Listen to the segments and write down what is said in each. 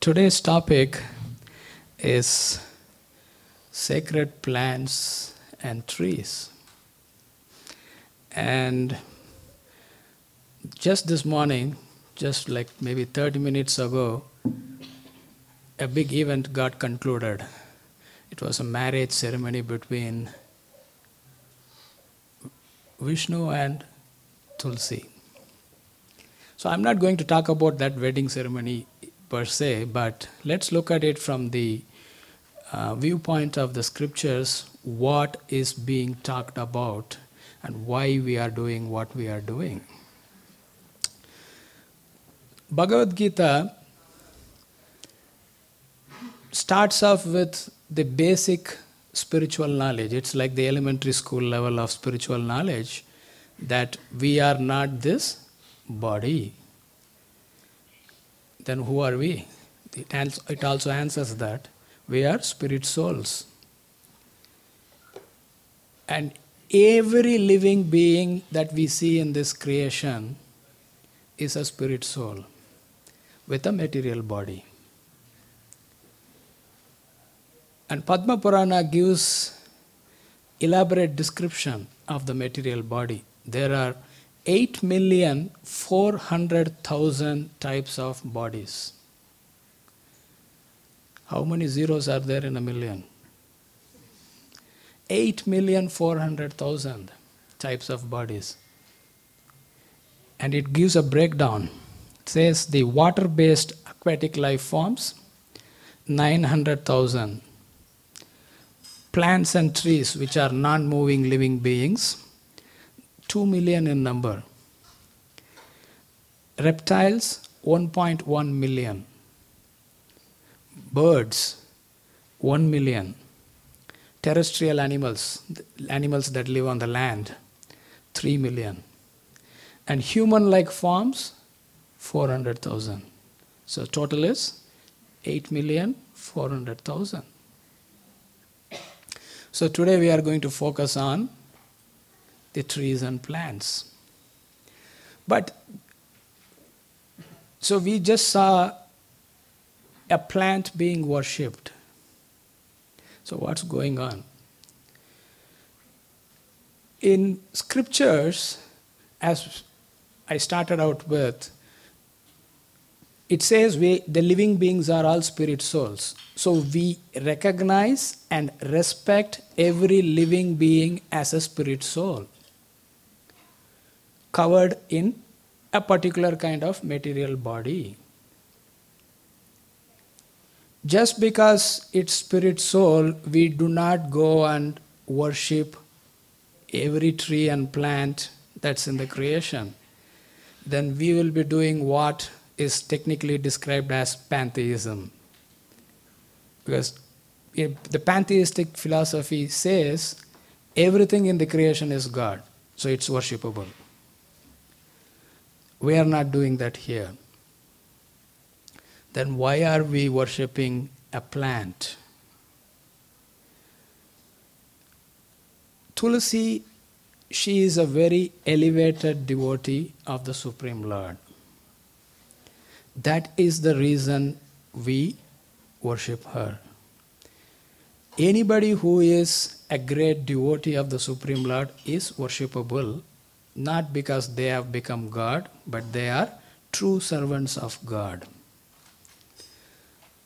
Today's topic is sacred plants and trees. And just this morning, just like maybe 30 minutes ago, a big event got concluded. It was a marriage ceremony between Vishnu and Tulsi. So I'm not going to talk about that wedding ceremony per se, but let's look at it from the uh, viewpoint of the scriptures what is being talked about and why we are doing what we are doing. Bhagavad Gita starts off with the basic spiritual knowledge. It's like the elementary school level of spiritual knowledge that we are not this body. Then who are we? It also answers that we are spirit souls. And every living being that we see in this creation is a spirit soul with a material body. And Padma Purana gives elaborate description of the material body. There are 8,400,000 types of bodies. How many zeros are there in a million? 8,400,000 types of bodies. And it gives a breakdown. It says the water based aquatic life forms, 900,000. Plants and trees, which are non moving living beings, 2 million in number. Reptiles, 1.1 million. Birds, 1 million. Terrestrial animals, animals that live on the land, 3 million. And human like forms, 400,000. So total is 8 million 400,000. So today we are going to focus on the trees and plants. But so we just saw a plant being worshipped. So what's going on? In scriptures, as I started out with, it says we, the living beings are all spirit souls. So we recognize and respect every living being as a spirit soul, covered in a particular kind of material body. Just because it's spirit soul, we do not go and worship every tree and plant that's in the creation. Then we will be doing what is technically described as pantheism. Because the pantheistic philosophy says everything in the creation is God, so it's worshipable. We are not doing that here. Then why are we worshipping a plant? Tulsi, she is a very elevated devotee of the Supreme Lord. That is the reason we worship her. Anybody who is a great devotee of the Supreme Lord is worshipable, not because they have become God, but they are true servants of God.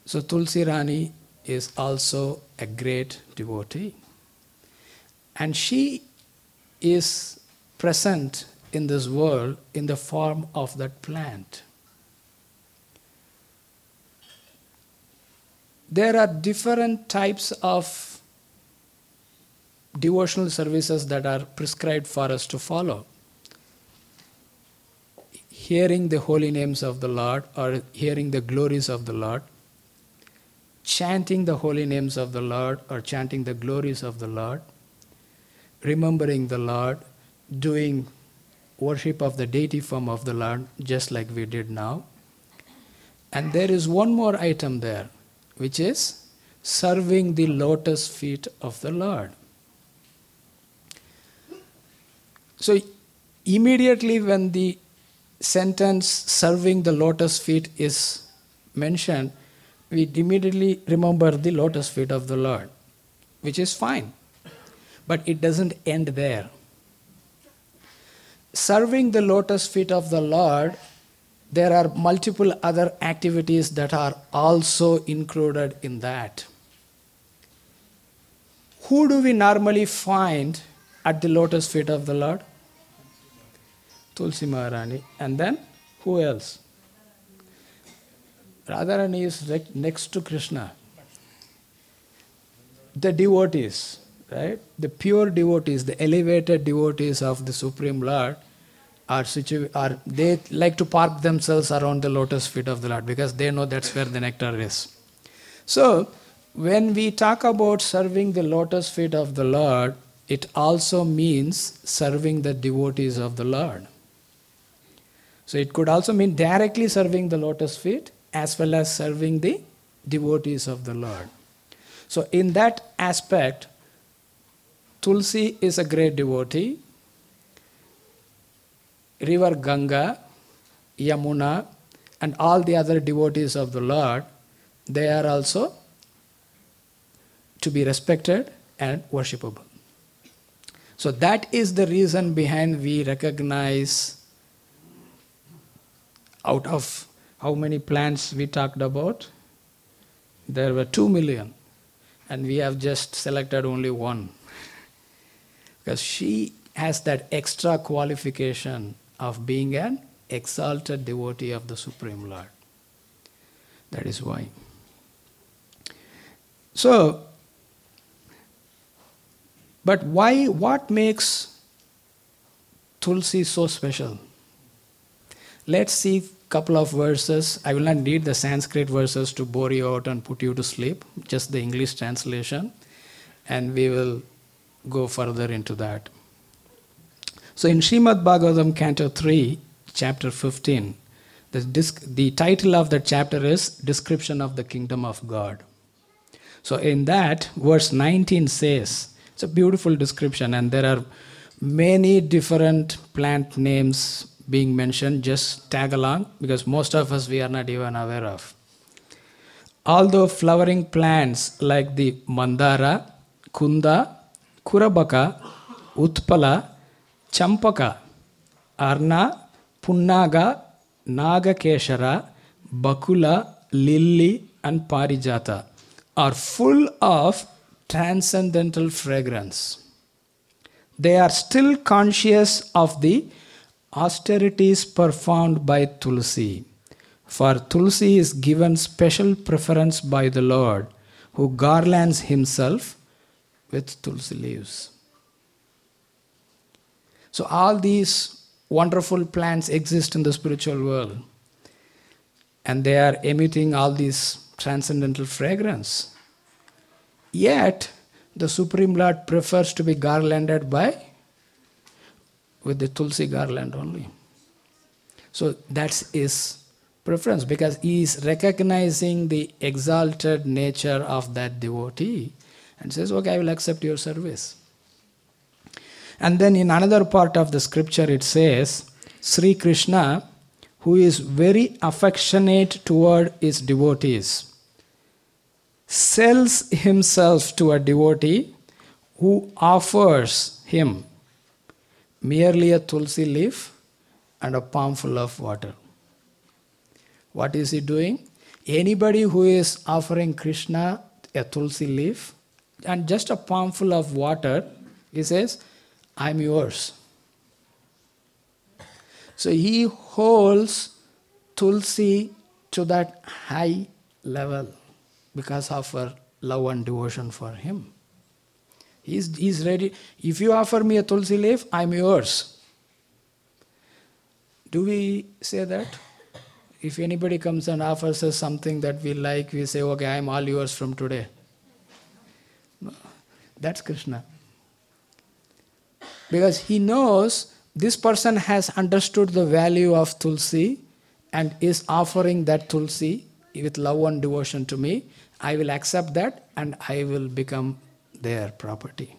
So Tulsi Rani is also a great devotee. And she is present in this world in the form of that plant. there are different types of devotional services that are prescribed for us to follow. Hearing the holy names of the Lord or hearing the glories of the Lord, chanting the holy names of the Lord or chanting the glories of the Lord, remembering the Lord, doing worship of the deity form of the Lord, just like we did now. And there is one more item there, which is serving the lotus feet of the Lord. So, immediately when the sentence serving the lotus feet is mentioned, we immediately remember the lotus feet of the Lord, which is fine. But it doesn't end there. Serving the lotus feet of the Lord, there are multiple other activities that are also included in that. Who do we normally find at the lotus feet of the Lord? Tulsi Maharani. And then who else? Radharani is next to Krishna. The devotees, right? The pure devotees, the elevated devotees of the Supreme Lord are, situ- are they like to park themselves around the lotus feet of the Lord because they know that's where the nectar is. So when we talk about serving the lotus feet of the Lord, it also means serving the devotees of the Lord. So it could also mean directly serving the lotus feet as well as serving the devotees of the Lord. So, in that aspect, Tulsi is a great devotee. River Ganga, Yamuna, and all the other devotees of the Lord, they are also to be respected and worshipable. So, that is the reason behind we recognize out of how many plants we talked about? There were 2 million, and we have just selected only one. Because she has that extra qualification of being an exalted devotee of the Supreme Lord. That is why. So, but why, what makes Tulsi so special? Let's see a couple of verses. I will not read the Sanskrit verses to bore you out and put you to sleep, just the English translation, and we will go further into that. So in Srimad Bhagavatam, Canto 3, Chapter 15, the, disc, the title of the chapter is Description of the Kingdom of God. So in that, verse 19 says, it's a beautiful description, and there are many different plant names being mentioned, just tag along because most of us we are not even aware of. Although flowering plants like the Mandara, Kunda, Kurabaka, Utpala, Champaka, Arna, Punnaga, Nagakeshara, Bakula, Lily, and Parijata are full of transcendental fragrance. They are still conscious of the austerities performed by Tulsi. For Tulsi is given special preference by the Lord, who garlands himself with Tulsi leaves. So, all these wonderful plants exist in the spiritual world, and they are emitting all these transcendental fragrance. Yet, the Supreme Lord prefers to be garlanded by with the tulsi garland only. So that's his preference because he is recognizing the exalted nature of that devotee and says, Okay, I will accept your service. And then in another part of the scripture it says, Sri Krishna, who is very affectionate toward his devotees, sells himself to a devotee who offers him merely a tulsi leaf and a palmful of water. What is he doing? Anybody who is offering Krishna a tulsi leaf and just a palmful of water, he says, I'm yours. So he holds tulsi to that high level because of her love and devotion for him. He's, he's ready. If you offer me a tulsi leaf, I'm yours. Do we say that? If anybody comes and offers us something that we like, we say, okay, I'm all yours from today. No, that's Krishna. Because he knows this person has understood the value of Tulsi and is offering that Tulsi with love and devotion to me. I will accept that and I will become their property.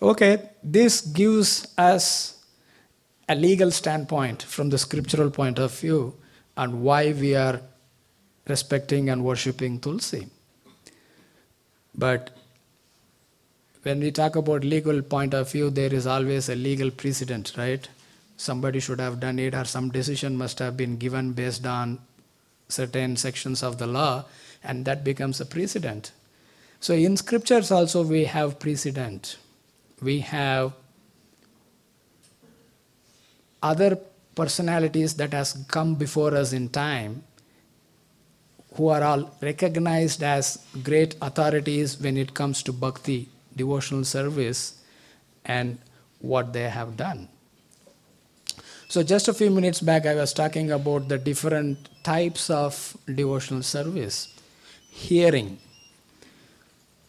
Okay, this gives us a legal standpoint from the scriptural point of view on why we are respecting and worshipping Tulsi. But when we talk about legal point of view, there is always a legal precedent, right? Somebody should have done it, or some decision must have been given based on certain sections of the law, and that becomes a precedent. So in scriptures also we have precedent. We have other personalities that has come before us in time who are all recognized as great authorities when it comes to bhakti, devotional service, and what they have done. So, just a few minutes back, I was talking about the different types of devotional service. Hearing.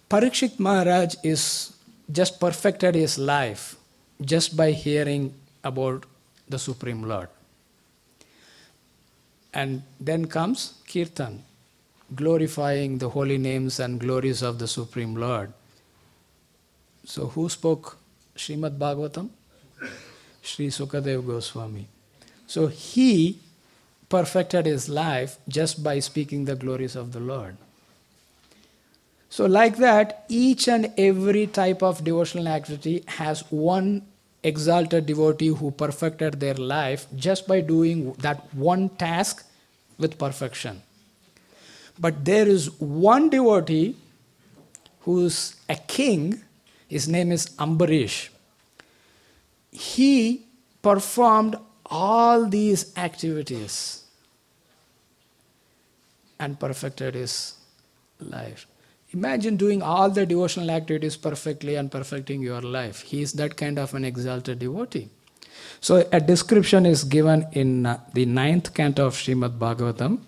Parikshit Maharaj is just perfected his life just by hearing about the Supreme Lord. And then comes Kirtan, glorifying the holy names and glories of the Supreme Lord. So, who spoke Srimad Bhagavatam? Sri Sukadev Goswami. So, he perfected his life just by speaking the glories of the Lord. So, like that, each and every type of devotional activity has one exalted devotee who perfected their life just by doing that one task with perfection. But there is one devotee who's a king, his name is Ambarish. He performed all these activities and perfected his life. Imagine doing all the devotional activities perfectly and perfecting your life. He is that kind of an exalted devotee. So, a description is given in uh, the ninth canto of Srimad Bhagavatam.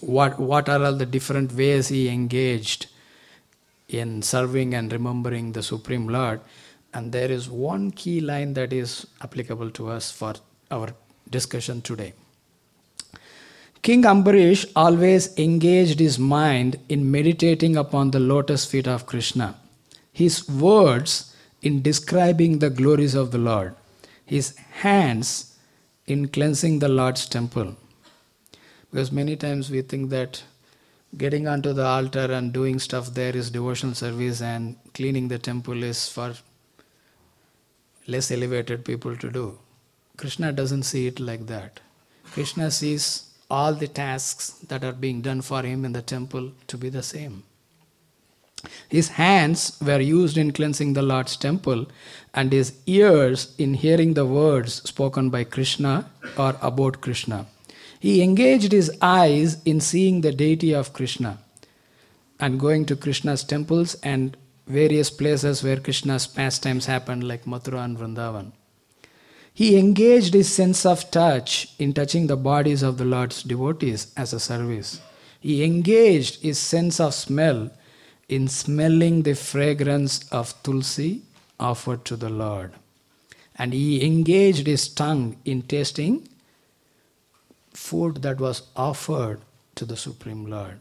What, what are all the different ways he engaged in serving and remembering the Supreme Lord? And there is one key line that is applicable to us for our discussion today. King Ambarish always engaged his mind in meditating upon the lotus feet of Krishna. His words in describing the glories of the Lord, his hands in cleansing the Lord's temple. Because many times we think that getting onto the altar and doing stuff there is devotional service and cleaning the temple is for less elevated people to do. Krishna doesn't see it like that. Krishna sees all the tasks that are being done for him in the temple to be the same. His hands were used in cleansing the Lord's temple, and his ears in hearing the words spoken by Krishna or about Krishna. He engaged his eyes in seeing the deity of Krishna and going to Krishna's temples and various places where Krishna's pastimes happened, like Mathura and Vrindavan. He engaged his sense of touch in touching the bodies of the Lord's devotees as a service. He engaged his sense of smell in smelling the fragrance of tulsi offered to the Lord. And he engaged his tongue in tasting food that was offered to the Supreme Lord.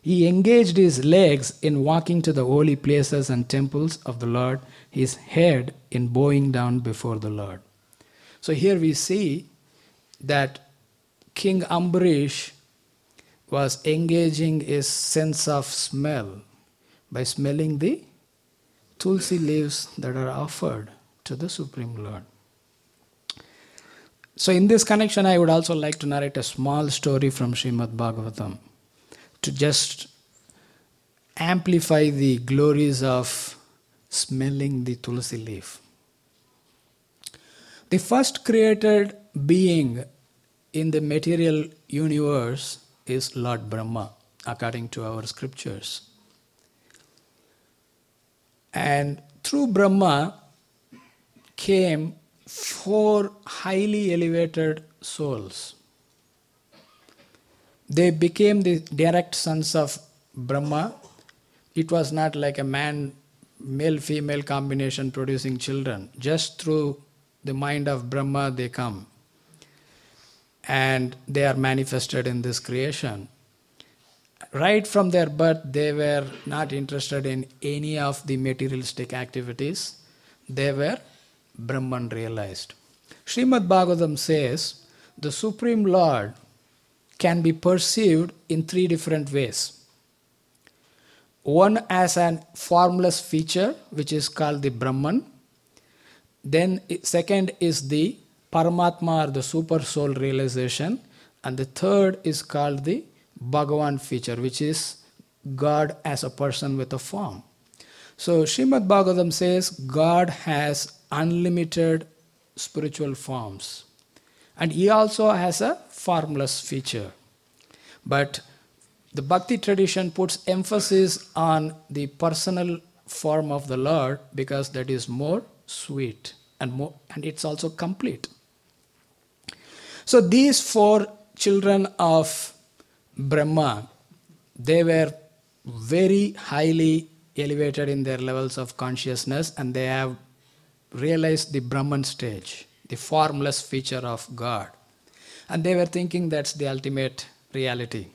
He engaged his legs in walking to the holy places and temples of the Lord, his head in bowing down before the Lord. So here we see that King Ambarish was engaging his sense of smell by smelling the tulsi leaves that are offered to the Supreme Lord. So, in this connection, I would also like to narrate a small story from Srimad Bhagavatam to just amplify the glories of smelling the tulsi leaf. The first created being in the material universe is Lord Brahma, according to our scriptures. And through Brahma, came four highly elevated souls. They became the direct sons of Brahma. It was not like a man, male female combination producing children. Just through the mind of Brahma, they come. And they are manifested in this creation. Right from their birth, they were not interested in any of the materialistic activities. They were Brahman realized. Srimad Bhagavatam says the Supreme Lord can be perceived in three different ways. One as an formless feature, which is called the Brahman. Then, second is the Paramatma or the Super Soul realization. And the third is called the Bhagavan feature, which is God as a person with a form. So Srimad Bhagavatam says God has unlimited spiritual forms. And he also has a formless feature. But the Bhakti tradition puts emphasis on the personal form of the Lord because that is more sweet and more and it's also complete. So these four children of Brahma, they were very highly elevated in their levels of consciousness and they have realized the Brahman stage, the formless feature of God. And they were thinking that's the ultimate reality.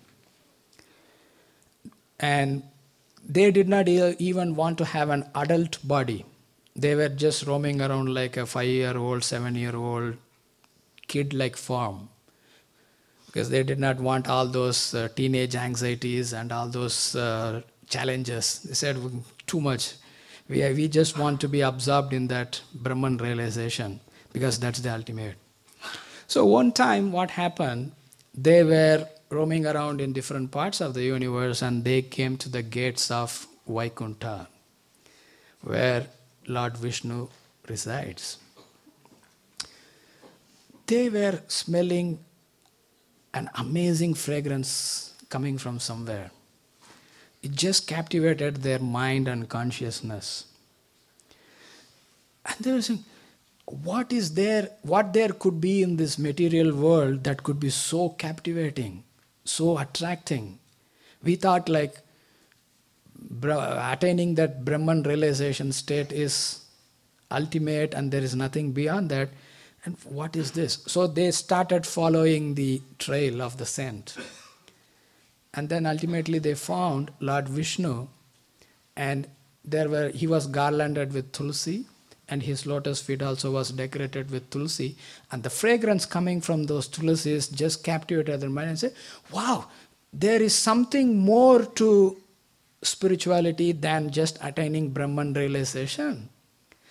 And they did not even want to have an adult body. They were just roaming around like a five year old, seven year old, kid like form. Because they did not want all those uh, teenage anxieties and all those uh, challenges. They said, too much. We, we just want to be absorbed in that Brahman realization because that's the ultimate. So, one time, what happened? They were roaming around in different parts of the universe and they came to the gates of Vaikuntha, where Lord Vishnu resides. They were smelling an amazing fragrance coming from somewhere. It just captivated their mind and consciousness. And they were saying, what is there, what there could be in this material world that could be so captivating, so attracting? We thought like attaining that Brahman realization state is ultimate and there is nothing beyond that. And what is this? So they started following the trail of the scent. And then ultimately they found Lord Vishnu, and there were he was garlanded with tulsi, and his lotus feet also was decorated with tulsi. And the fragrance coming from those tulsis just captivated their mind and said, Wow, there is something more to spirituality than just attaining Brahman realization.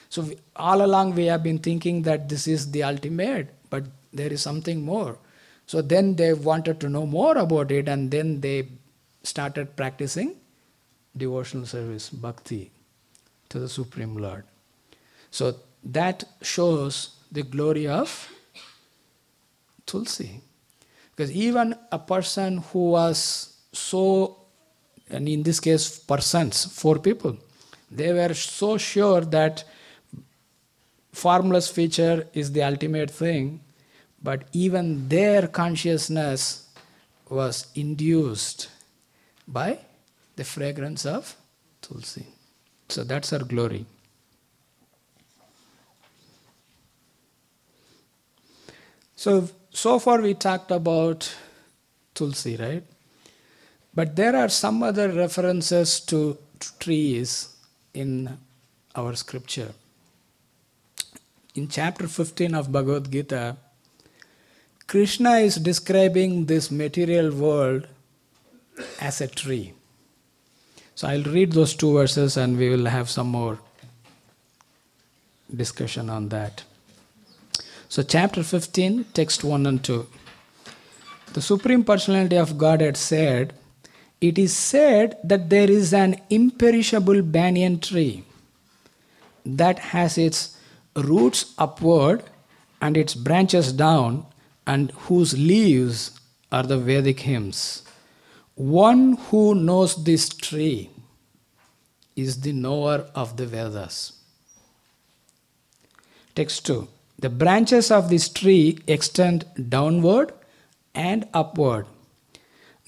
So we, all along we have been thinking that this is the ultimate, but there is something more. So then they wanted to know more about it, and then they started practicing devotional service, bhakti, to the Supreme Lord. So that shows the glory of Tulsi. Because even a person who was so, and in this case, persons, four people, they were so sure that formless feature is the ultimate thing but even their consciousness was induced by the fragrance of Tulsi. So that's our glory. So, so far we talked about Tulsi, right? But there are some other references to trees in our scripture. In chapter 15 of Bhagavad Gita, Krishna is describing this material world as a tree. So I'll read those two verses and we will have some more discussion on that. So, chapter 15, text 1 and 2. The Supreme Personality of Godhead said, It is said that there is an imperishable banyan tree that has its roots upward and its branches down and whose leaves are the Vedic hymns. One who knows this tree is the knower of the Vedas. Text 2. The branches of this tree extend downward and upward,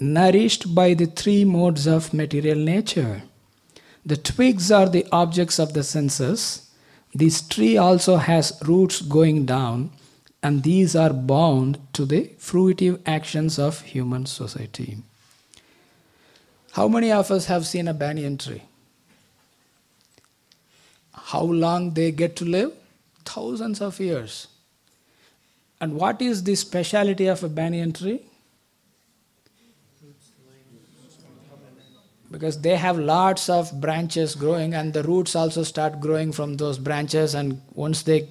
nourished by the three modes of material nature. The twigs are the objects of the senses. This tree also has roots going down, and these are bound to the fruitive actions of human society. How many of us have seen a banyan tree? How long they get to live? Thousands of years. And what is the speciality of a banyan tree? Because they have lots of branches growing, and the roots also start growing from those branches. And once they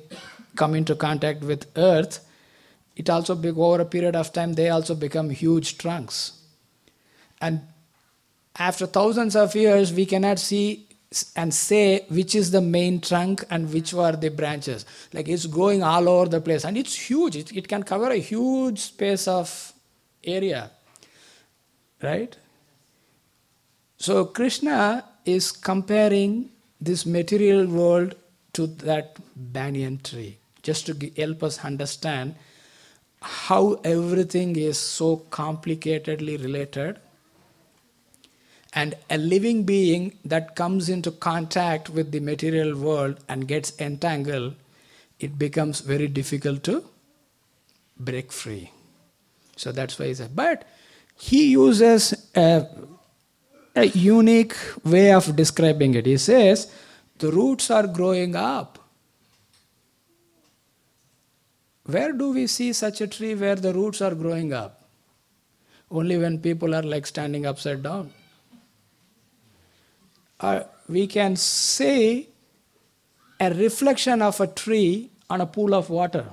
come into contact with earth, it also be, over a period of time they also become huge trunks. And after thousands of years, we cannot see and say which is the main trunk and which were the branches. Like it's growing all over the place and it's huge. It, it can cover a huge space of area. Right? So Krishna is comparing this material world to that banyan tree, just to help us understand how everything is so complicatedly related and a living being that comes into contact with the material world and gets entangled, it becomes very difficult to break free. So that's why he said. But he uses a, a unique way of describing it. He says, the roots are growing up. Where do we see such a tree where the roots are growing up? Only when people are like standing upside down uh, we can see a reflection of a tree on a pool of water.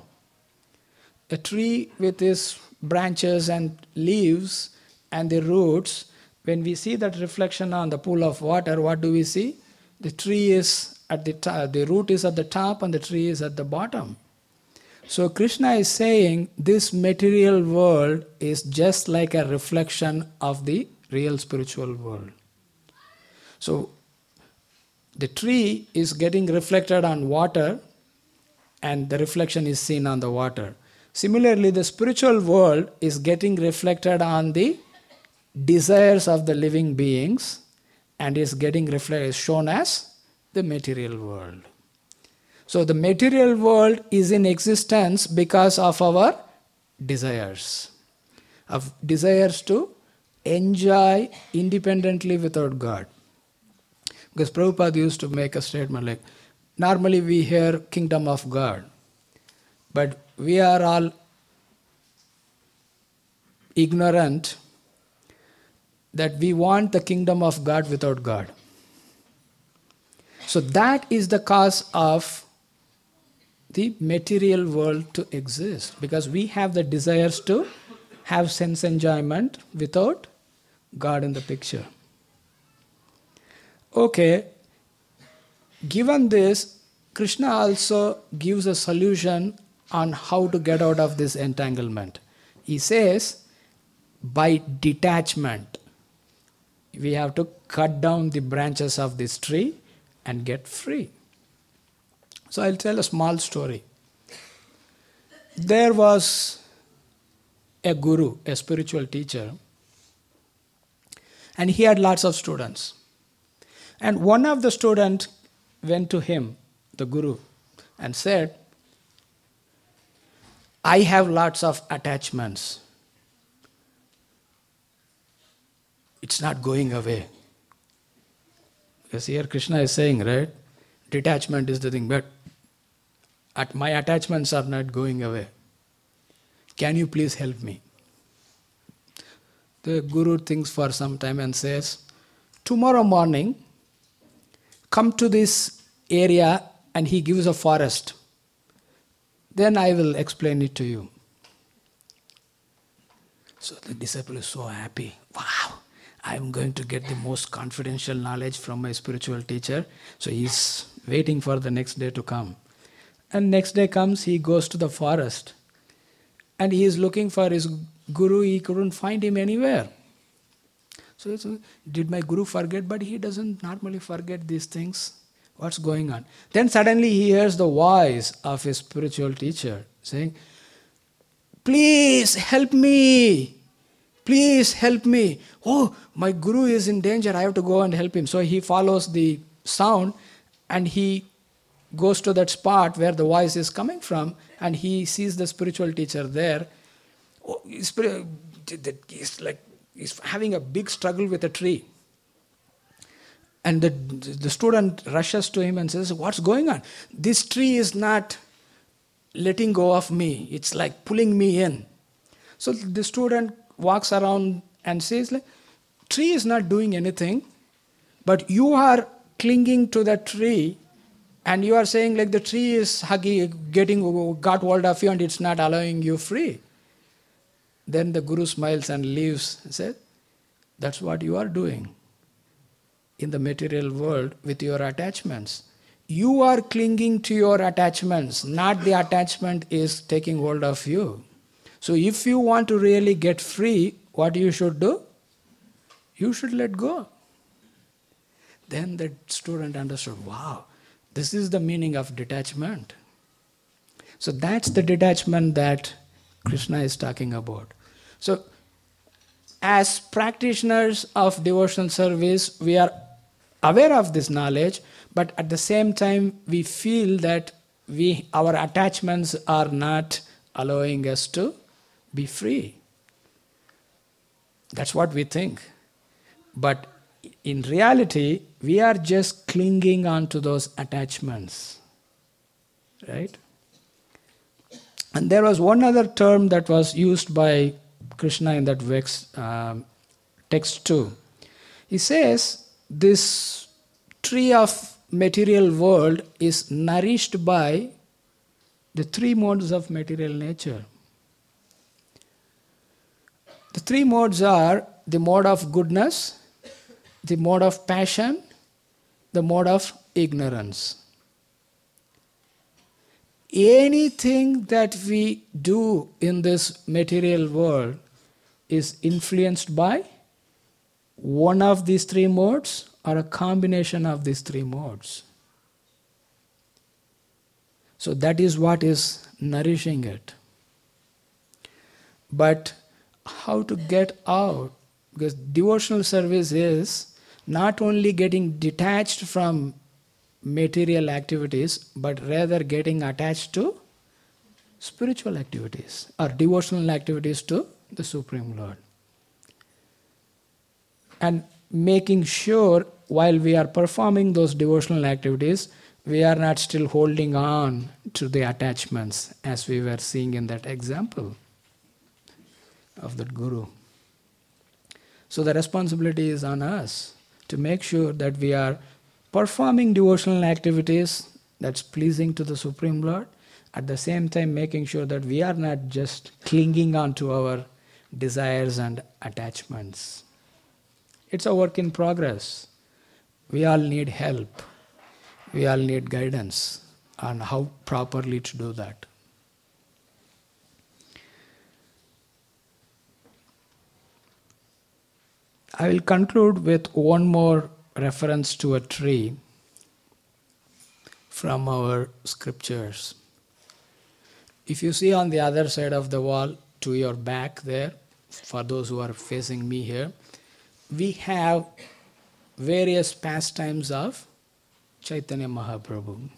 A tree with its branches and leaves and the roots, when we see that reflection on the pool of water, what do we see? The tree is at the top, the root is at the top and the tree is at the bottom. So Krishna is saying this material world is just like a reflection of the real spiritual world. So the tree is getting reflected on water and the reflection is seen on the water. Similarly, the spiritual world is getting reflected on the desires of the living beings and is getting reflected, is shown as the material world. So, the material world is in existence because of our desires, of desires to enjoy independently without God. Because Prabhupada used to make a statement like, normally we hear kingdom of God, but we are all ignorant that we want the kingdom of God without God. So that is the cause of the material world to exist because we have the desires to have sense enjoyment without God in the picture. Okay, given this, Krishna also gives a solution on how to get out of this entanglement. He says, by detachment, we have to cut down the branches of this tree and get free. So I'll tell a small story. There was a guru, a spiritual teacher, and he had lots of students. And one of the students went to him, the guru, and said, I have lots of attachments. It's not going away. Because here Krishna is saying, right? Detachment is the thing, but at my attachments are not going away. Can you please help me? The Guru thinks for some time and says, Tomorrow morning, come to this area and he gives a forest. Then I will explain it to you. So the disciple is so happy. Wow, I'm going to get the most confidential knowledge from my spiritual teacher. So he's waiting for the next day to come. And next day comes, he goes to the forest. And he is looking for his guru, he couldn't find him anywhere. So, did my guru forget? But he doesn't normally forget these things. What's going on? Then suddenly he hears the voice of his spiritual teacher saying, Please help me. Please help me. Oh, my guru is in danger. I have to go and help him. So he follows the sound and he goes to that spot where the voice is coming from and he sees the spiritual teacher there. Oh, he's, he's like he's having a big struggle with a tree. And the, the student rushes to him and says, What's going on? This tree is not letting go of me, it's like pulling me in. So the student walks around and says, like, Tree is not doing anything, but you are clinging to the tree and you are saying like the tree is hugging, getting got hold of you and it's not allowing you free. Then the guru smiles and leaves and says, That's what you are doing in the material world with your attachments. You are clinging to your attachments, not the attachment is taking hold of you. So, if you want to really get free, what you should do? You should let go. Then the student understood wow, this is the meaning of detachment. So, that's the detachment that Krishna is talking about. So, as practitioners of devotional service, we are aware of this knowledge, but at the same time, we feel that we, our attachments are not allowing us to be free. That's what we think. But in reality, we are just clinging on to those attachments. Right? And there was one other term that was used by Krishna in that vex, um, text too. He says, This tree of material world is nourished by the three modes of material nature. The three modes are the mode of goodness, the mode of passion, the mode of ignorance. Anything that we do in this material world is influenced by one of these three modes or a combination of these three modes. So that is what is nourishing it. But how to get out? Because devotional service is not only getting detached from material activities, but rather getting attached to spiritual activities or devotional activities to the Supreme Lord. And making sure while we are performing those devotional activities, we are not still holding on to the attachments as we were seeing in that example of that guru. So the responsibility is on us to make sure that we are performing devotional activities that's pleasing to the Supreme Lord, at the same time making sure that we are not just clinging on to our desires and attachments. It's a work in progress. We all need help. We all need guidance on how properly to do that. I will conclude with one more reference to a tree from our scriptures. If you see on the other side of the wall to your back there, for those who are facing me here, we have various pastimes of Chaitanya Mahaprabhu.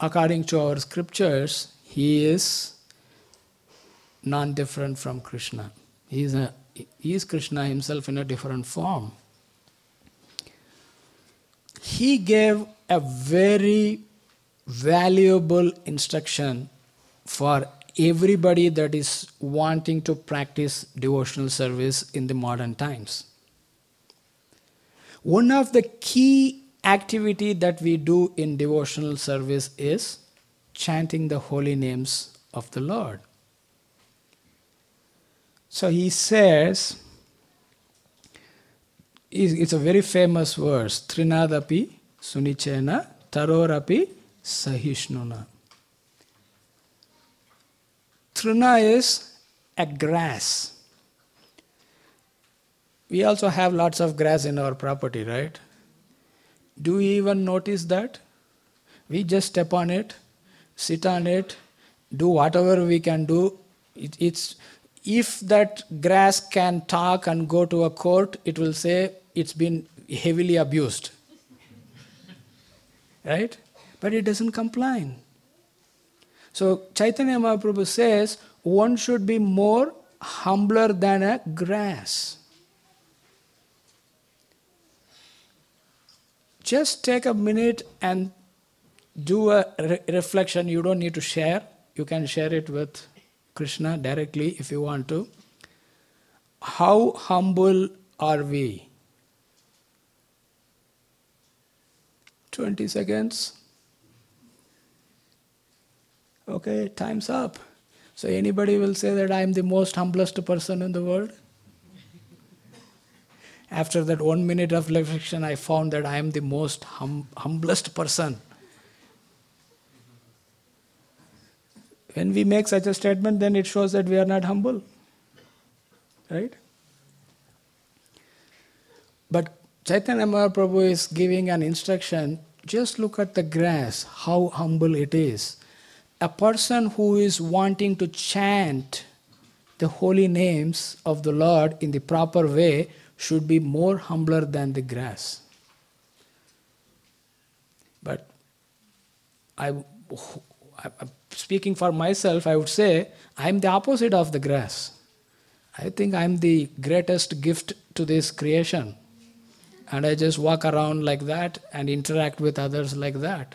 According to our scriptures, he is non different from Krishna. He is, a, is Krishna himself in a different form. He gave a very valuable instruction for everybody that is wanting to practice devotional service in the modern times. One of the key activity that we do in devotional service is chanting the holy names of the Lord. So he says, it's a very famous verse, Trinadapi Sunichena Tarorapi Sahishnuna. Trina is a grass. We also have lots of grass in our property, right? Do we even notice that? We just step on it, sit on it, do whatever we can do. It, it's if that grass can talk and go to a court, it will say it's been heavily abused. right? But it doesn't complain. So Chaitanya Mahaprabhu says one should be more humbler than a grass. Just take a minute and do a re- reflection. You don't need to share. You can share it with Krishna directly if you want to. How humble are we? 20 seconds. Okay, time's up. So anybody will say that I am the most humblest person in the world? After that one minute of reflection, I found that I am the most hum- humblest person. When we make such a statement, then it shows that we are not humble. Right? But Chaitanya Mahaprabhu is giving an instruction just look at the grass, how humble it is. A person who is wanting to chant the holy names of the Lord in the proper way should be more humbler than the grass. But I, speaking for myself, I would say I'm the opposite of the grass. I think I'm the greatest gift to this creation and I just walk around like that and interact with others like that.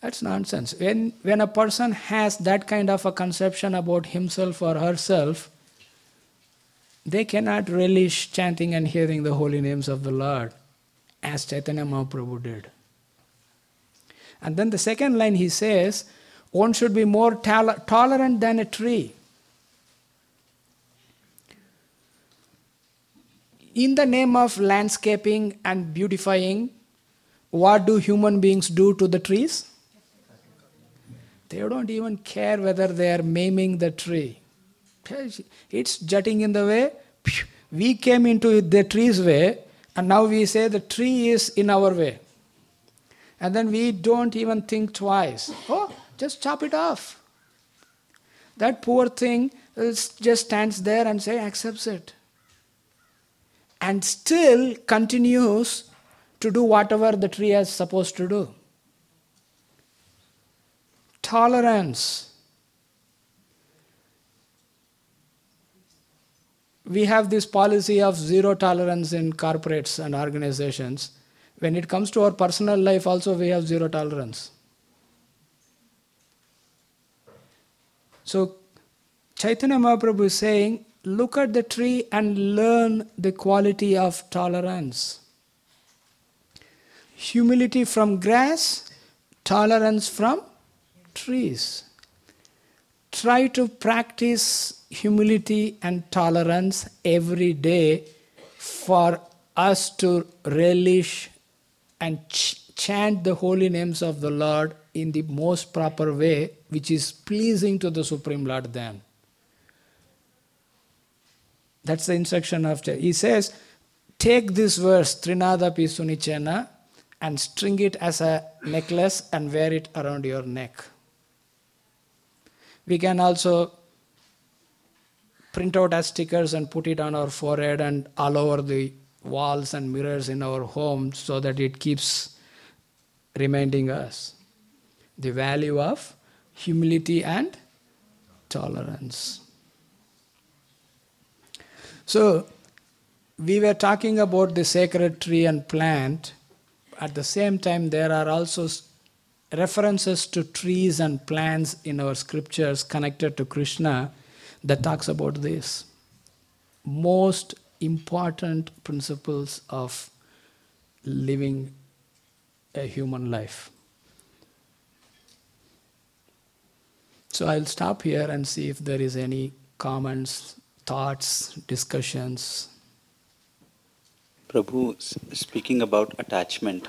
That's nonsense. When, when a person has that kind of a conception about himself or herself, they cannot relish chanting and hearing the holy names of the Lord as Chaitanya Mahaprabhu did. And then the second line he says, one should be more tolerant than a tree. in the name of landscaping and beautifying, what do human beings do to the trees? They don't even care whether they are maiming the tree. It's jutting in the way. We came into the tree's way, and now we say the tree is in our way. And then we don't even think twice. Oh, just chop it off. That poor thing just stands there and say accepts it and still continues to do whatever the tree is supposed to do. Tolerance. We have this policy of zero tolerance in corporates and organizations. When it comes to our personal life, also we have zero tolerance. So, Chaitanya Mahaprabhu is saying look at the tree and learn the quality of tolerance. Humility from grass, tolerance from trees. Try to practice humility and tolerance every day for us to relish and ch- chant the holy names of the Lord in the most proper way, which is pleasing to the Supreme Lord then. That's the instruction of He says, take this verse, Trinad api sunichena, and string it as a necklace and wear it around your neck. We can also print out as stickers and put it on our forehead and all over the walls and mirrors in our home so that it keeps reminding us the value of humility and tolerance. So, we were talking about the sacred tree and plant. At the same time, there are also references to trees and plants in our scriptures connected to Krishna that talks about this. Most important principles of living a human life. So I'll stop here and see if there is any comments thoughts, discussions. Prabhu, speaking about attachment,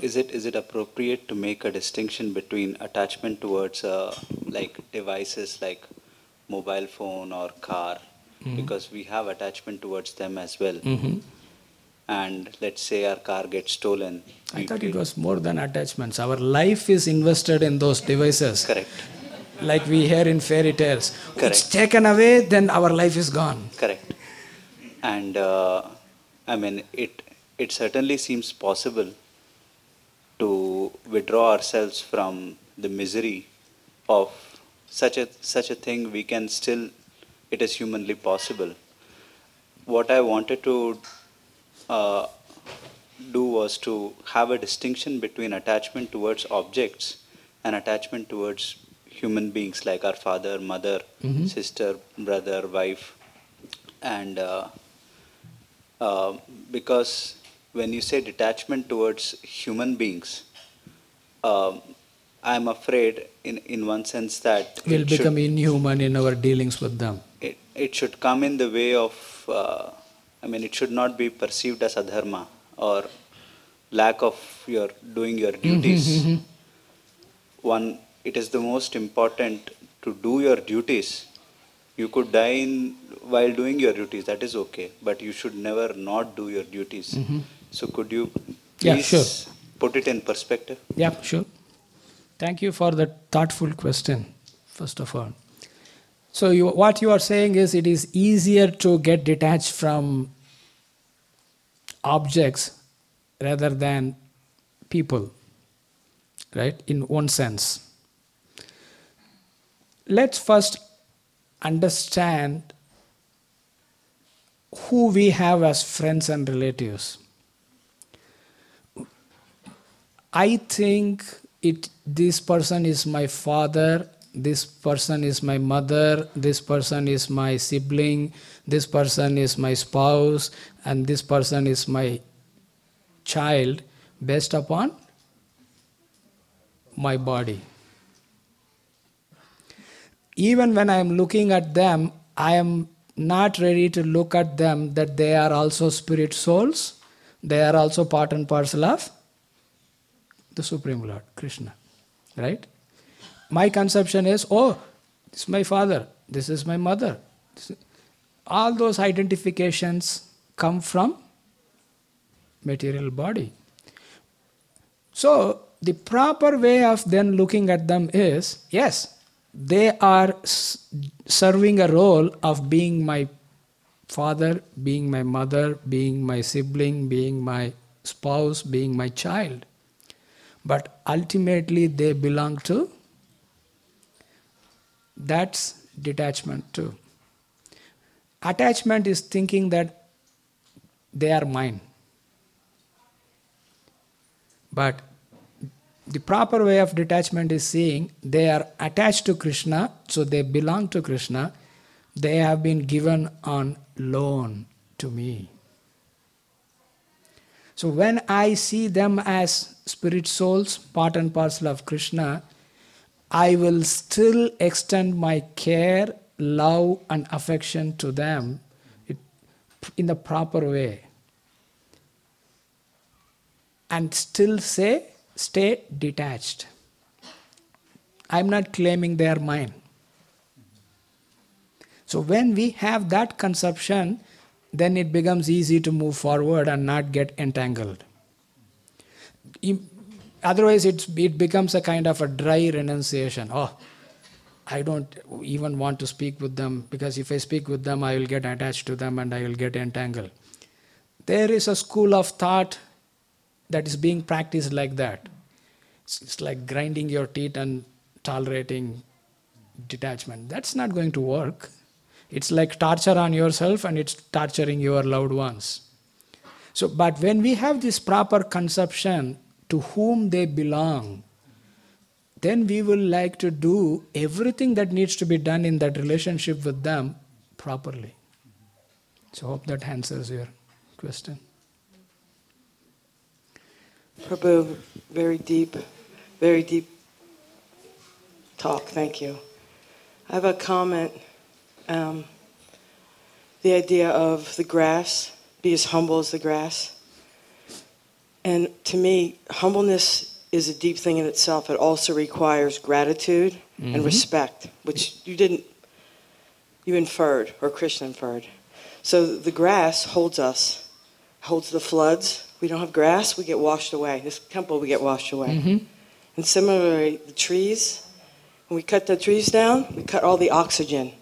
is it is it appropriate to make a distinction between attachment towards uh, like devices like mobile phone or car, mm-hmm. because we have attachment towards them as well. Mm-hmm. and let's say our car gets stolen. I thought it was more than attachments. Our life is invested in those devices. correct, Like we hear in fairy tales. Correct. It's taken away, then our life is gone. correct. And uh, I mean, it it certainly seems possible to withdraw ourselves from the misery of such a such a thing. We can still, it is humanly possible. What I wanted to uh, do was to have a distinction between attachment towards objects and attachment towards human beings like our father, mother, Mhm. sister, brother, wife, and uh, uh, because when you say detachment towards human beings, um, I'm afraid, in, in one sense, that We'll it should- become inhuman in our dealings with them. It, it should come in the way of, uh, I mean, it should not be perceived as adharma or lack of your doing your mm-hmm, duties. Mm-hmm. One, it is the most important to do your duties. You could die in, while doing your duties, that is okay, but you should never not do your duties. Mm-hmm. So, could you Yeah, please sure. put it in perspective? Yeah, sure. Thank you for that thoughtful question, first of all. So, you, what you are saying is it is easier to get detached from objects rather than people, right? In one sense. Let's first understand who we have as friends and relatives. I think it this person is my father, this person is my mother, this person is my sibling, this person is my spouse, and this person is my child based upon my body. Even when I am looking at them, I am not ready to look at them that they are also spirit souls, they are also part and parcel of the Supreme Lord, Krishna. Right? My conception is, oh, this is my father, this is my mother. All those identifications come from material body. So, the proper way of then looking at them is yes, they are serving a role of being my father, being my mother, being my sibling, being my spouse, being my child. But ultimately, they belong to that's detachment too. Attachment is thinking that they are mine. But the proper way of detachment is seeing they are attached to Krishna, so they belong to Krishna. They have been given on loan to me. So when I see them as spirit souls, part and parcel of Krishna, I will still extend my care, love, and affection to them in the proper way. And still say, stay detached. I'm not claiming they are mine. So when we have that conception, then it becomes easy to move forward and not get entangled. Otherwise, it's, it becomes a kind of a dry renunciation. Oh, I don't even want to speak with them because if I speak with them, I will get attached to them and I will get entangled. There is a school of thought that is being practiced like that. It's, it's like grinding your teeth and tolerating detachment. That's not going to work. It's like torture on yourself and it's torturing your loved ones. So, but when we have this proper conception to whom they belong, then we will like to do everything that needs to be done in that relationship with them properly. So, hope that answers your question. Prabhu, very deep, very deep talk. Thank you. I have a comment. Um, the idea of the grass, be as humble as the grass. And to me, humbleness is a deep thing in itself. It also requires gratitude and respect, which you didn't, you inferred, or Krishna inferred. So the grass holds us holds the floods. We don't have grass, we get washed away. This temple, we get washed away. Mhm. And similarly, the trees, when we cut the trees down, we cut all the oxygen.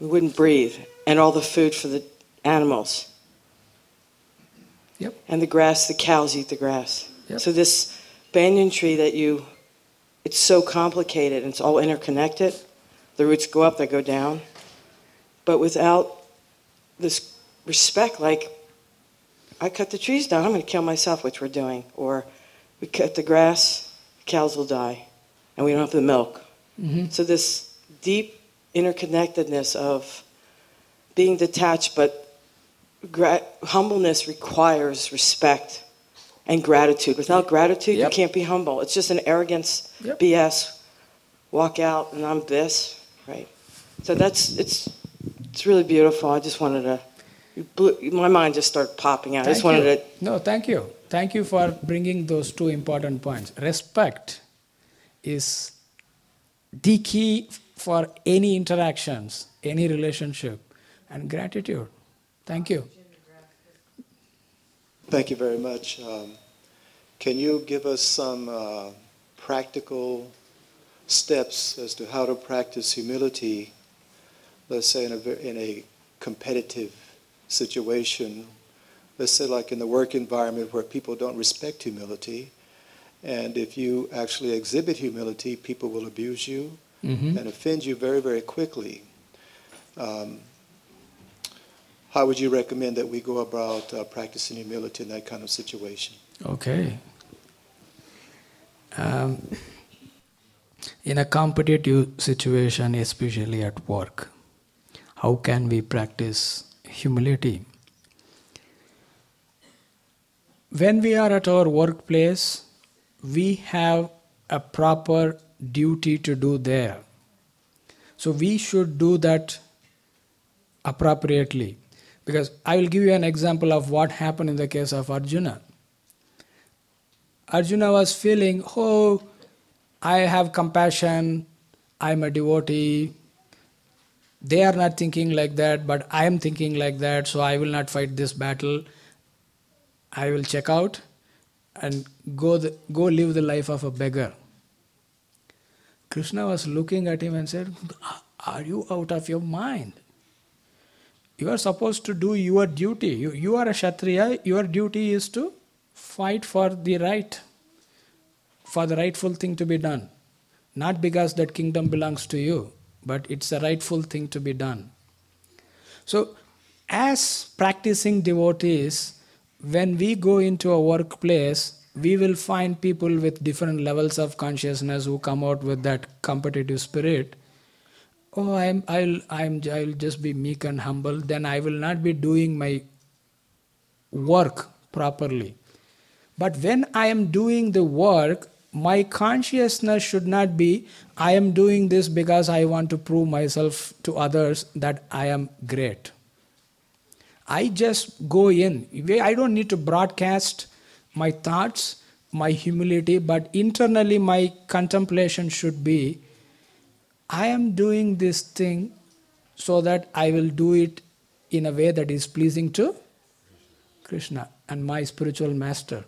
We wouldn't breathe, and all the food for the animals. Yep. And the grass, the cows eat the grass. Yep. So this banyan tree that you, it's so complicated and it's all interconnected. The roots go up, they go down. But without this respect, like, I cut the trees down, I'm going to kill myself, which we're doing. Or we cut the grass, cows will die, and we don't have the milk. Mhm. So this deep interconnectedness of being detached, but humbleness requires respect and gratitude. Without gratitude, Yep. you can't be humble. It's just an arrogance, Yep. BS. Walk out and I'm this, right? So that's it's it's really beautiful. I just wanted to. blew- My mind just started popping out. I just wanted you. to No, thank you. Thank you for bringing those two important points. Respect is the key for any interactions, any relationship, and gratitude. Thank you. Thank you very much. Um, can you give us some uh, practical steps as to how to practice humility, let's say in a, in a competitive situation, let's say like in the work environment where people don't respect humility, and if you actually exhibit humility, people will abuse you Mhm. and offend you very, very quickly. Um, how would you recommend that we go about uh, practicing humility in that kind of situation? Okay. Um, in a competitive situation, especially at work, how can we practice humility? When we are at our workplace, we have a proper duty to do there. So we should do that appropriately. Because I will give you an example of what happened in the case of Arjuna. Arjuna was feeling, oh, I have compassion, I'm a devotee. They are not thinking like that, but I am thinking like that, so I will not fight this battle. I will check out and go, the, go live the life of a beggar. Krishna was looking at him and said, Are you out of your mind? You are supposed to do your duty. You, you are a Kshatriya, your duty is to fight for the right, for the rightful thing to be done. Not because that kingdom belongs to you, but it's a rightful thing to be done. So, as practicing devotees, when we go into a workplace, we will find people with different levels of consciousness who come out with that competitive spirit. Oh, I'm, I'll, I'm, I'll just be meek and humble. Then I will not be doing my work properly. But when I am doing the work, my consciousness should not be, I am doing this because I want to prove myself to others that I am great. I just go in. I don't need to broadcast my thoughts, my humility, but internally my contemplation should be I am doing this thing so that I will do it in a way that is pleasing to Krishna and my spiritual master.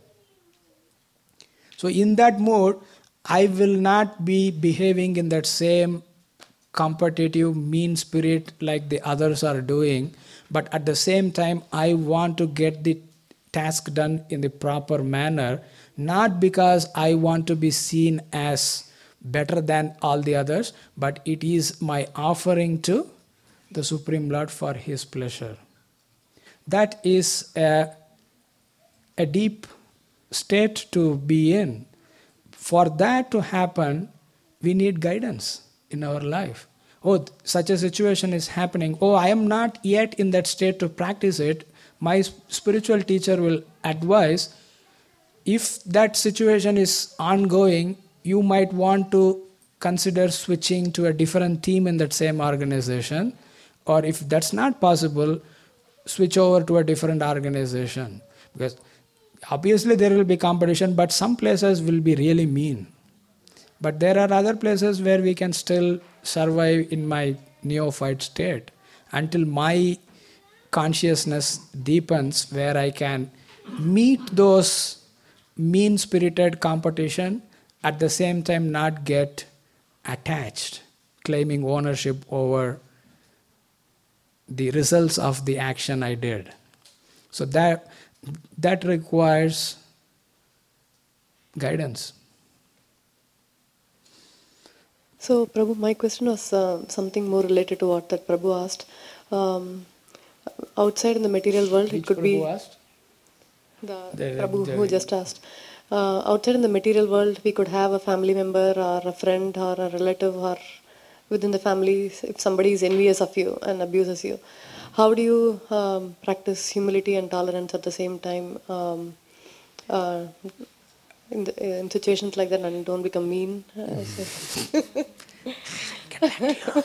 So, in that mode, I will not be behaving in that same competitive, mean spirit like the others are doing, but at the same time, I want to get the task done in the proper manner, not because I want to be seen as better than all the others, but it is my offering to the Supreme Lord for His pleasure. That is a, a deep state to be in. For that to happen, we need guidance in our life. Oh, such a situation is happening. Oh, I am not yet in that state to practice it. My spiritual teacher will advise if that situation is ongoing, you might want to consider switching to a different team in that same organization. Or if that's not possible, switch over to a different organization. Because obviously there will be competition, but some places will be really mean. But there are other places where we can still survive in my neophyte state until my consciousness deepens where I can meet those mean spirited competition at the same time not get attached, claiming ownership over the results of the action I did. So that that requires guidance. So, Prabhu, my question was uh, something more related to what that Prabhu asked. Um, outside in the material world, Which it could Prabhu be asked? the, The- Prabhu the- who just asked. Uh, outside in the material world, we could have a family member or a friend or a relative or within the family, if somebody is envious of you and abuses you. How do you um, practice humility and tolerance at the same time um, uh, in, the, in situations like that and don't become mean?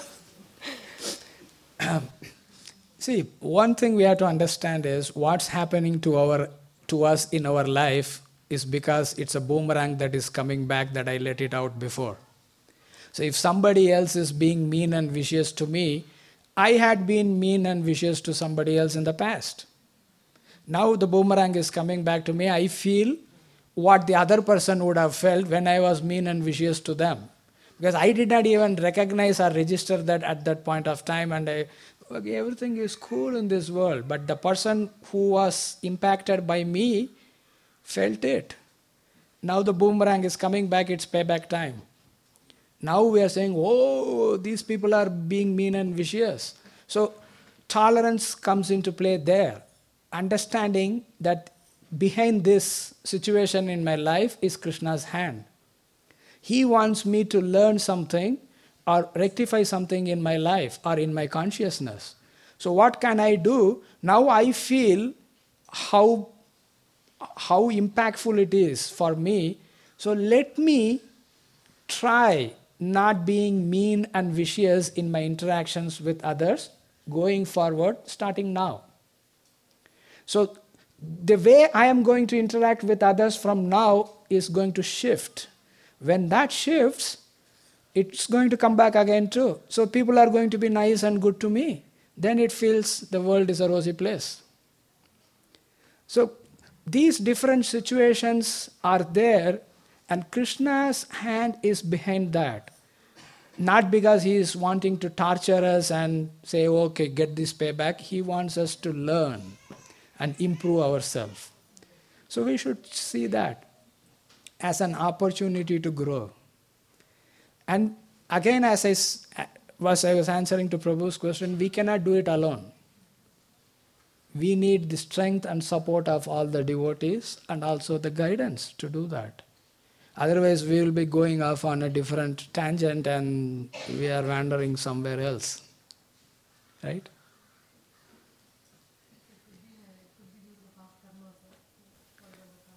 See, one thing we have to understand is what's happening to our to us in our life is because it's a boomerang that is coming back that I let it out before. So if somebody else is being mean and vicious to me, I had been mean and vicious to somebody else in the past. Now the boomerang is coming back to me. I feel what the other person would have felt when I was mean and vicious to them. Because I did not even recognize or register that at that point of time, and I, okay, everything is cool in this world. But the person who was impacted by me felt it. Now the boomerang is coming back, it's payback time. Now we are saying, oh, these people are being mean and vicious. So tolerance comes into play there. Understanding that behind this situation in my life is Krishna's hand. He wants me to learn something or rectify something in my life or in my consciousness. So, what can I do? Now I feel how, how impactful it is for me. So, let me try not being mean and vicious in my interactions with others going forward, starting now. So, the way I am going to interact with others from now is going to shift. When that shifts, it's going to come back again too. So, people are going to be nice and good to me. Then it feels the world is a rosy place. So, these different situations are there, and Krishna's hand is behind that. Not because he is wanting to torture us and say, okay, get this payback. He wants us to learn and improve ourselves. So we should see that as an opportunity to grow. And again, as I was, I was answering to Prabhu's question, we cannot do it alone. We need the strength and support of all the devotees and also the guidance to do that. Otherwise, we will be going off on a different tangent and we are wandering somewhere else. Right?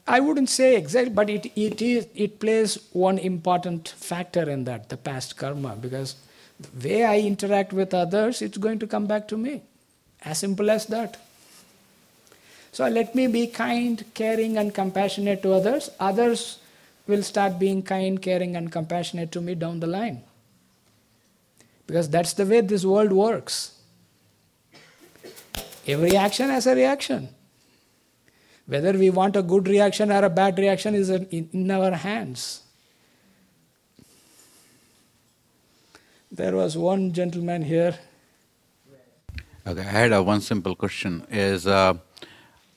I wouldn't say exactly, but it, it, is, it plays one important factor in that, the past karma, because the way I interact with others, it's going to come back to me. As simple as that. So let me be kind, caring, and compassionate to others. Others will start being kind, caring, and compassionate to me down the line. Because that's the way this world works. Every action has a reaction. Whether we want a good reaction or a bad reaction is in, our hands. There was one gentleman here. Okay, I had a one simple question: Is uh,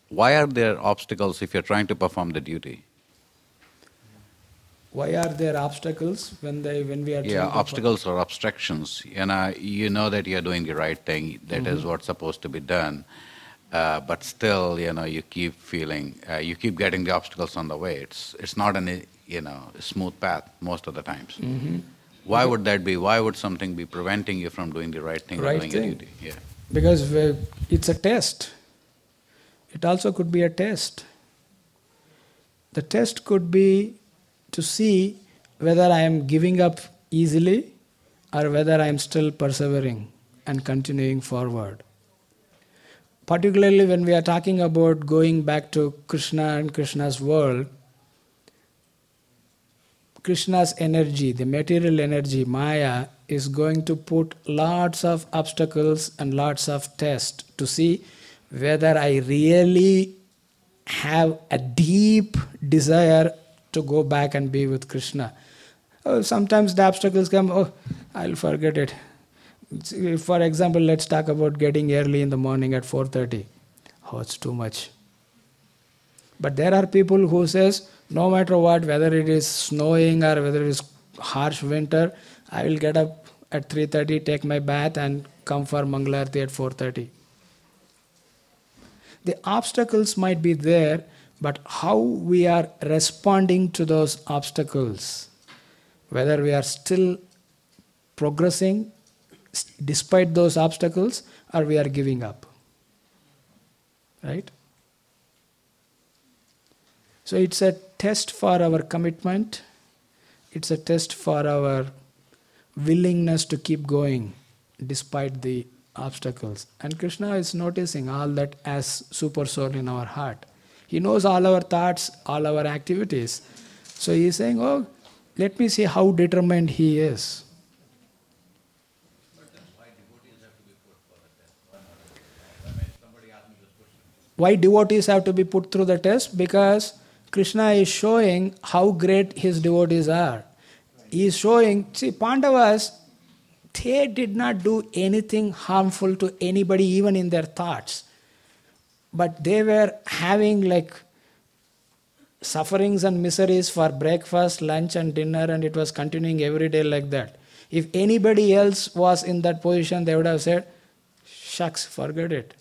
why are there obstacles if you're trying to perform the duty? Why are there obstacles when they when we are Yeah, trying to- obstacles or obstructions. You know, you know that you're doing the right thing. That is what's supposed to be done. Uh, but still, you know, you keep feeling, uh, you keep getting the obstacles on the way. It's it's not an you know smooth path most of the times. Why would that be? Why would something be preventing you from doing the right thing Right or doing thing. your duty? Yeah. Because it's a test. It also could be a test. The test could be to see whether I am giving up easily or whether I am still persevering and continuing forward. Particularly when we are talking about going back to Krishna and Krishna's world, Krishna's energy, the material energy, Maya, is going to put lots of obstacles and lots of tests to see whether I really have a deep desire to go back and be with Krishna. Oh, sometimes the obstacles come, oh, I'll forget it. For example, let's talk about getting early in the morning at 4:30. Oh, it's too much. But there are people who says, no matter what, whether it is snowing or whether it is harsh winter, I will get up at 3.30, take my bath and come for Mangalarti at 4.30. The obstacles might be there, but how we are responding to those obstacles, whether we are still progressing despite those obstacles or we are giving up. Right? So it's a test for our commitment, it's a test for our willingness to keep going despite the obstacles. And Krishna is noticing all that as super soul in our heart. He knows all our thoughts, all our activities. So he is saying, Oh, let me see how determined he is. Why devotees have to be put through the test? Because Krishna is showing how great his devotees are. He is showing, see, Pandavas, they did not do anything harmful to anybody, even in their thoughts. But they were having like sufferings and miseries for breakfast, lunch, and dinner, and it was continuing every day like that. If anybody else was in that position, they would have said, Shucks, forget it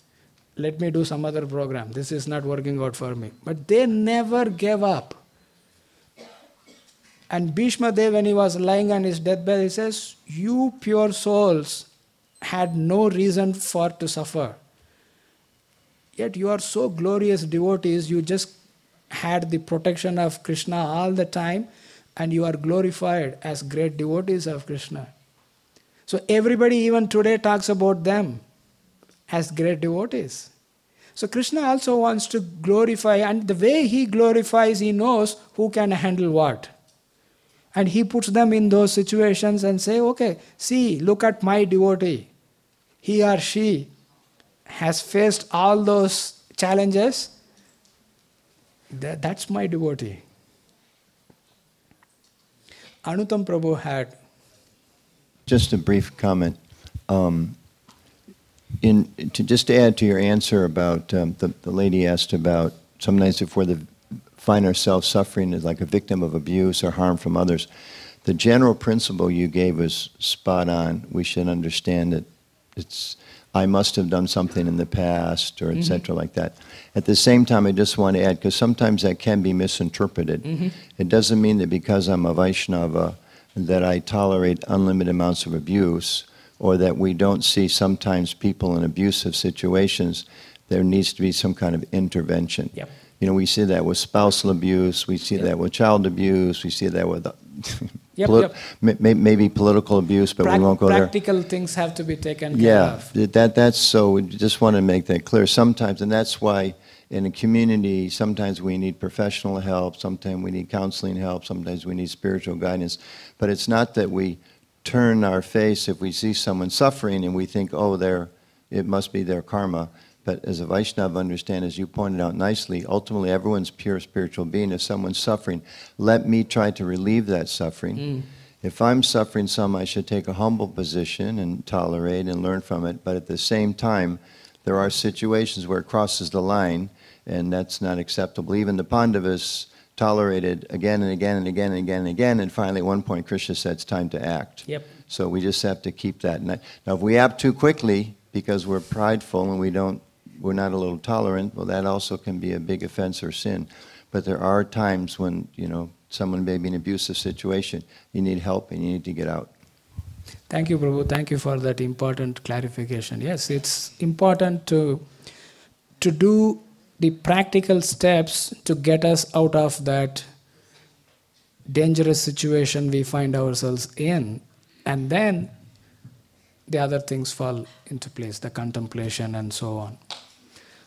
let me do some other program. This is not working out for me. But they never gave up. And Bhishma Dev, when he was lying on his deathbed, he says, You pure souls had no reason for to suffer. Yet you are so glorious devotees, you just had the protection of Krishna all the time, and you are glorified as great devotees of Krishna. So everybody, even today, talks about them as great devotees. So Krishna also wants to glorify, and the way he glorifies, he knows who can handle what. And he puts them in those situations and say, okay, see, look at my devotee. He or she has faced all those challenges. That, that's my devotee. Anuttama Prabhu had. Just a brief comment. Um, in to just add to your answer about um, the, the lady asked about sometimes if we find ourselves suffering as like a victim of abuse or harm from others, the general principle you gave was spot on. We should understand that it's I must have done something in the past or etc. Mm-hmm. like that. At the same time, I just want to add because sometimes that can be misinterpreted. Mm-hmm. It doesn't mean that because I'm a Vaishnava that I tolerate unlimited amounts of abuse or that we don't see sometimes people in abusive situations, there needs to be some kind of intervention. Yep. You know, we see that with spousal abuse, we see yep. that with child abuse, we see that with uh, yep, Poli- yep. May, maybe political abuse, but we won't go practical there. Practical things have to be taken yeah, that that's so. We just want to make that clear. Sometimes, and that's why in a community, sometimes we need professional help, sometimes we need counseling help, sometimes we need spiritual guidance. But it's not that we turn our face if we see someone suffering and we think, oh, they it must be their karma. But as a Vaishnava, understand, as you pointed out nicely, ultimately everyone's pure spiritual being. If someone's suffering, let me try to relieve that suffering. Mm. If I'm suffering some, I should take a humble position and tolerate and learn from it. But at the same time, there are situations where it crosses the line, and that's not acceptable. Even the Pandavas tolerated again and again and again and again and again. And finally, at one point, Krishna said, it's time to act. Yep. So we just have to keep that. Now, if we act too quickly because we're prideful and we don't, we're not a little tolerant, well, that also can be a big offense or sin. But there are times when, you know, someone may be in an abusive situation, you need help and you need to get out. Thank you, Prabhu. Thank you for that important clarification. Yes, it's important to to do the practical steps to get us out of that dangerous situation we find ourselves in. And then the other things fall into place, the contemplation and so on.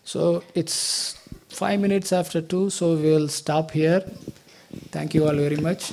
So it's five minutes after two, so we'll stop here. Thank you all very much.